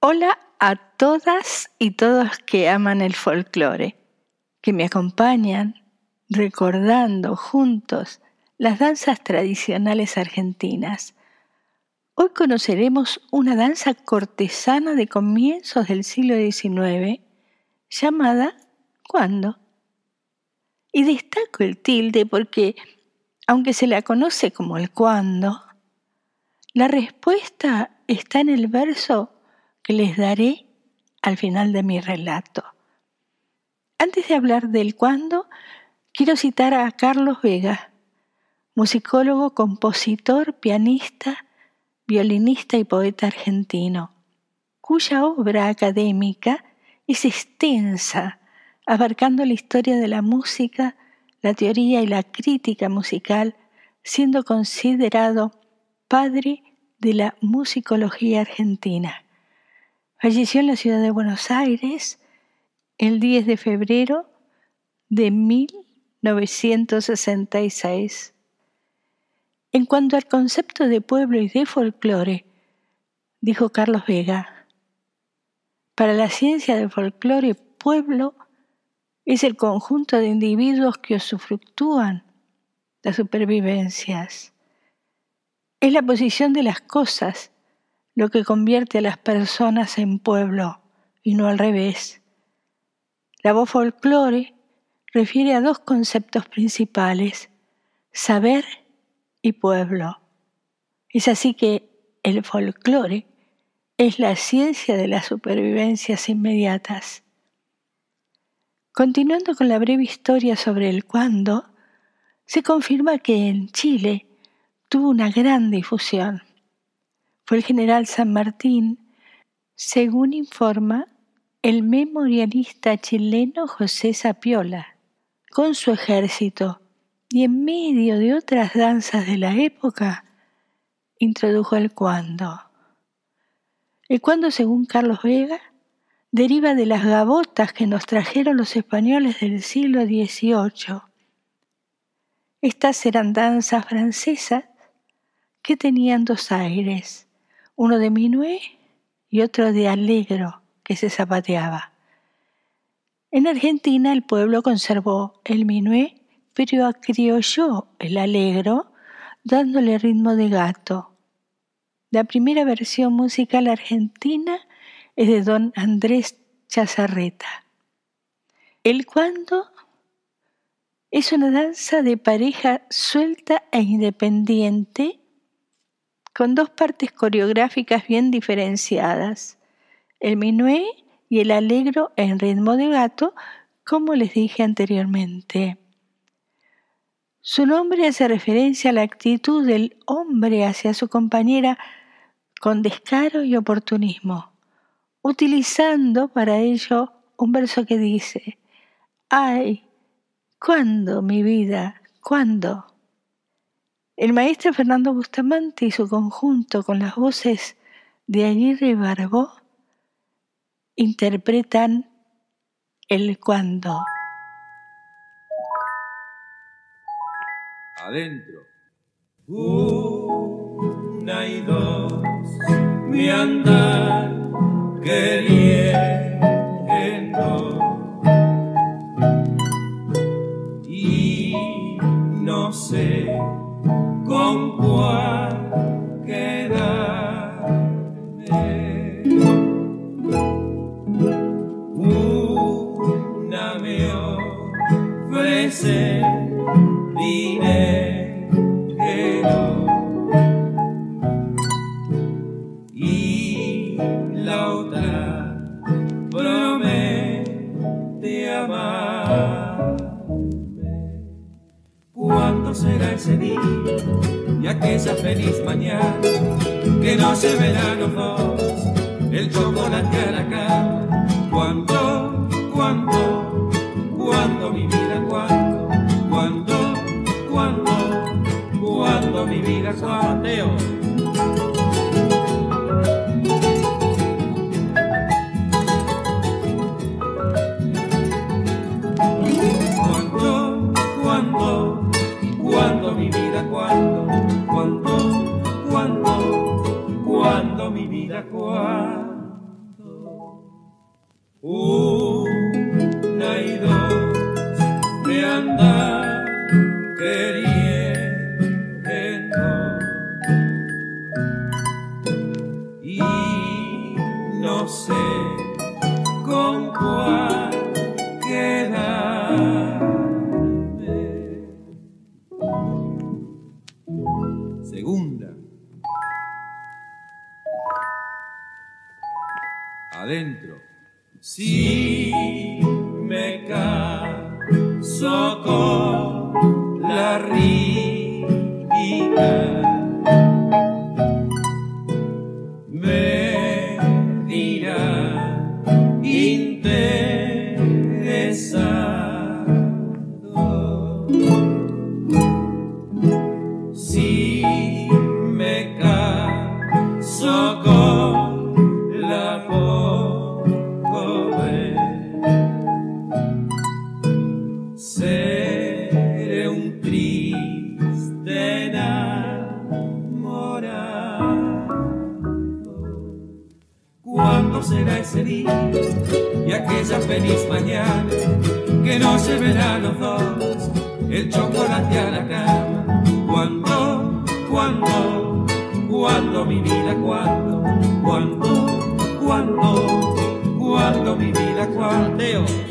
Hola a todas y todos que aman el folclore, que me acompañan recordando juntos las danzas tradicionales argentinas. Hoy conoceremos una danza cortesana de comienzos del siglo XIX llamada ¿Cuándo? Y destaco el tilde porque, aunque se la conoce como el cuándo, la respuesta está en el verso les daré al final de mi relato. Antes de hablar del cuándo, quiero citar a Carlos Vega, musicólogo, compositor, pianista, violinista y poeta argentino, cuya obra académica es extensa, abarcando la historia de la música, la teoría y la crítica musical, siendo considerado padre de la musicología argentina. Falleció en la ciudad de Buenos Aires el 10 de febrero de 1966. En cuanto al concepto de pueblo y de folclore, dijo Carlos Vega, para la ciencia del folclore, pueblo es el conjunto de individuos que usufructúan las supervivencias. Es la posición de las cosas lo que convierte a las personas en pueblo y no al revés. La voz folclore refiere a dos conceptos principales, saber y pueblo. Es así que el folclore es la ciencia de las supervivencias inmediatas. Continuando con la breve historia sobre el cuándo, se confirma que en Chile tuvo una gran difusión fue el general San Martín, según informa el memorialista chileno José Sapiola, con su ejército y en medio de otras danzas de la época, introdujo el cuando. El cuando, según Carlos Vega, deriva de las gabotas que nos trajeron los españoles del siglo XVIII. Estas eran danzas francesas que tenían dos aires uno de minué y otro de alegro que se zapateaba. En Argentina el pueblo conservó el minué, pero acriolló el alegro dándole ritmo de gato. La primera versión musical argentina es de don Andrés Chazarreta. El cuando es una danza de pareja suelta e independiente con dos partes coreográficas bien diferenciadas, el minué y el alegro en ritmo de gato, como les dije anteriormente. Su nombre hace referencia a la actitud del hombre hacia su compañera con descaro y oportunismo, utilizando para ello un verso que dice, ay, ¿cuándo, mi vida? ¿Cuándo? El maestro Fernando Bustamante y su conjunto con las voces de Aguirre Barbó interpretan el cuando. Adentro. Una y dos, mi andar queriendo. Feliz mañana que no se verán los dos, el chocolate a la cama. Cuando, cuando, cuando mi vida, cuando, cuando, cuando, cuando mi vida, cuando. Una y dos de andar queriendo y no sé con cuál quedarme. Segunda. Adentro. Si me caso con la rica. me dirá interesado si será ese día y aquella feliz mañana que no se verán los dos el chocolate a la cama? ¿Cuándo, cuándo, cuándo mi vida, cuándo, cuándo, cuándo, cuándo mi vida, cuándo?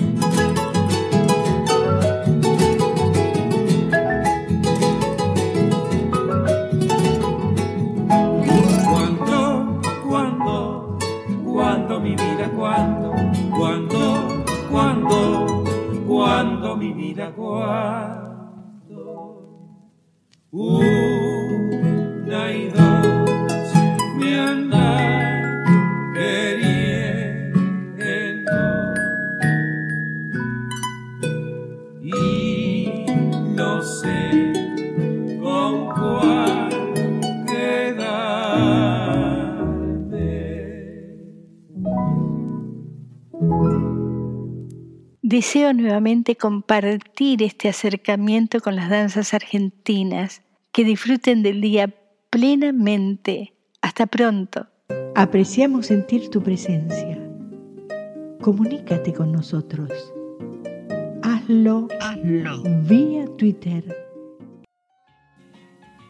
Una Deseo nuevamente compartir este acercamiento con las danzas argentinas. Que disfruten del día plenamente. Hasta pronto. Apreciamos sentir tu presencia. Comunícate con nosotros. Hazlo, Hazlo. vía Twitter.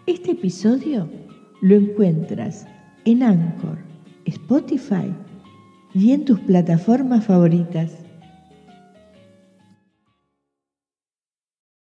Este episodio lo encuentras en Anchor, Spotify y en tus plataformas favoritas.